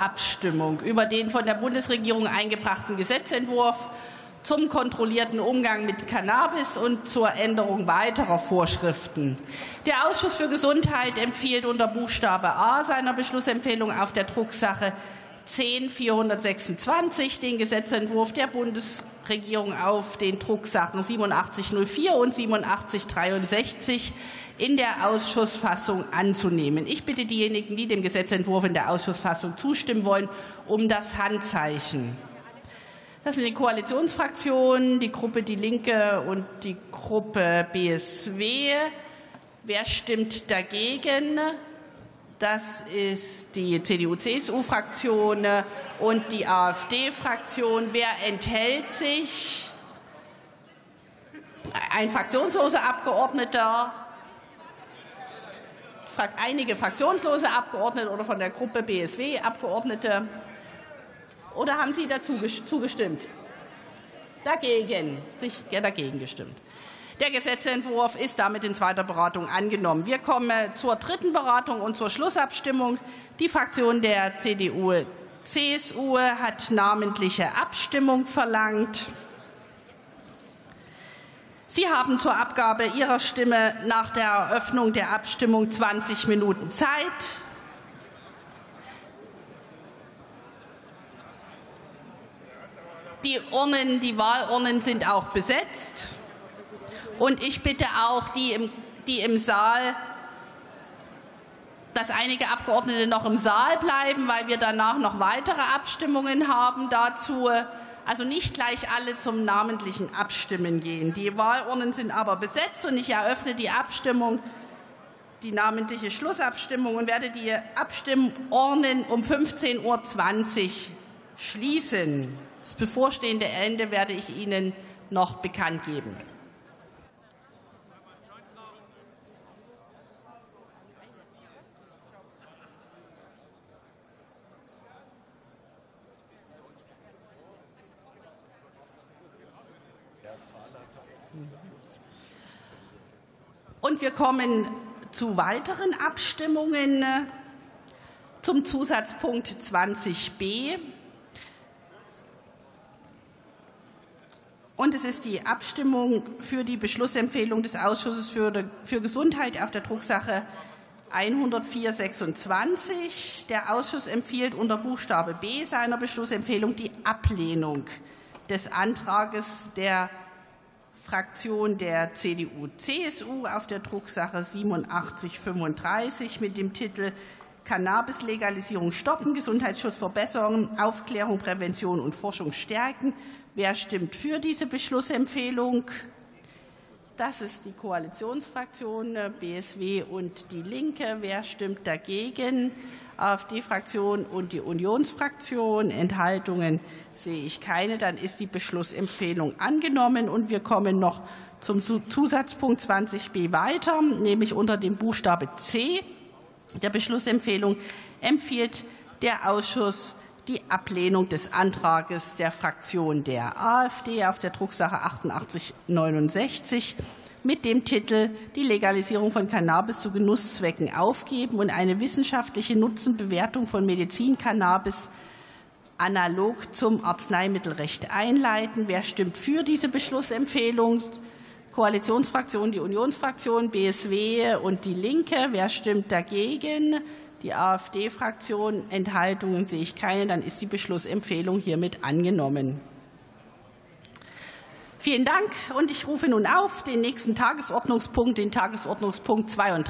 Abstimmung über den von der Bundesregierung eingebrachten Gesetzentwurf zum kontrollierten Umgang mit Cannabis und zur Änderung weiterer Vorschriften. Der Ausschuss für Gesundheit empfiehlt unter Buchstabe A seiner Beschlussempfehlung auf der Drucksache 10426 den Gesetzentwurf der Bundesregierung auf den Drucksachen 8704 und 8763 in der Ausschussfassung anzunehmen. Ich bitte diejenigen, die dem Gesetzentwurf in der Ausschussfassung zustimmen wollen, um das Handzeichen. Das sind die Koalitionsfraktionen, die Gruppe Die Linke und die Gruppe BSW. Wer stimmt dagegen? Das ist die CDU-CSU-Fraktion und die AfD-Fraktion. Wer enthält sich? Ein fraktionsloser Abgeordneter, einige fraktionslose Abgeordnete oder von der Gruppe BSW Abgeordnete. Oder haben Sie dazu zugestimmt? Dagegen, sich ja, dagegen gestimmt. Der Gesetzentwurf ist damit in zweiter Beratung angenommen. Wir kommen zur dritten Beratung und zur Schlussabstimmung. Die Fraktion der CDU CSU hat namentliche Abstimmung verlangt. Sie haben zur Abgabe Ihrer Stimme nach der Eröffnung der Abstimmung 20 Minuten Zeit. Die Urnen, die Wahlurnen sind auch besetzt. Und ich bitte auch die im, die im Saal, dass einige Abgeordnete noch im Saal bleiben, weil wir danach noch weitere Abstimmungen haben dazu. Also nicht gleich alle zum namentlichen Abstimmen gehen. Die Wahlurnen sind aber besetzt und ich eröffne die Abstimmung, die namentliche Schlussabstimmung und werde die Abstimmurnen um 15.20 Uhr schließen. Das bevorstehende Ende werde ich Ihnen noch bekannt geben. Und wir kommen zu weiteren Abstimmungen zum Zusatzpunkt 20b. Und es ist die Abstimmung für die Beschlussempfehlung des Ausschusses für, Gesundheit auf der Drucksache 10426. Der Ausschuss empfiehlt unter Buchstabe B seiner Beschlussempfehlung die Ablehnung des Antrages der Fraktion der CDU-CSU auf der Drucksache 8735 mit dem Titel Cannabis-Legalisierung stoppen, Gesundheitsschutz verbessern, Aufklärung, Prävention und Forschung stärken Wer stimmt für diese Beschlussempfehlung? Das ist die Koalitionsfraktion BSW und die Linke. Wer stimmt dagegen? AfD-Fraktion und die Unionsfraktion. Enthaltungen sehe ich keine. Dann ist die Beschlussempfehlung angenommen. Und wir kommen noch zum Zusatzpunkt 20b weiter, nämlich unter dem Buchstabe C der Beschlussempfehlung empfiehlt der Ausschuss die Ablehnung des Antrages der Fraktion der AfD auf der Drucksache 8869 mit dem Titel Die Legalisierung von Cannabis zu Genusszwecken aufgeben und eine wissenschaftliche Nutzenbewertung von Medizincannabis analog zum Arzneimittelrecht einleiten. Wer stimmt für diese Beschlussempfehlung? Koalitionsfraktion, die Unionsfraktion, BSW und die Linke. Wer stimmt dagegen? Die AfD-Fraktion. Enthaltungen sehe ich keine. Dann ist die Beschlussempfehlung hiermit angenommen. Vielen Dank. Und ich rufe nun auf den nächsten Tagesordnungspunkt, den Tagesordnungspunkt 32.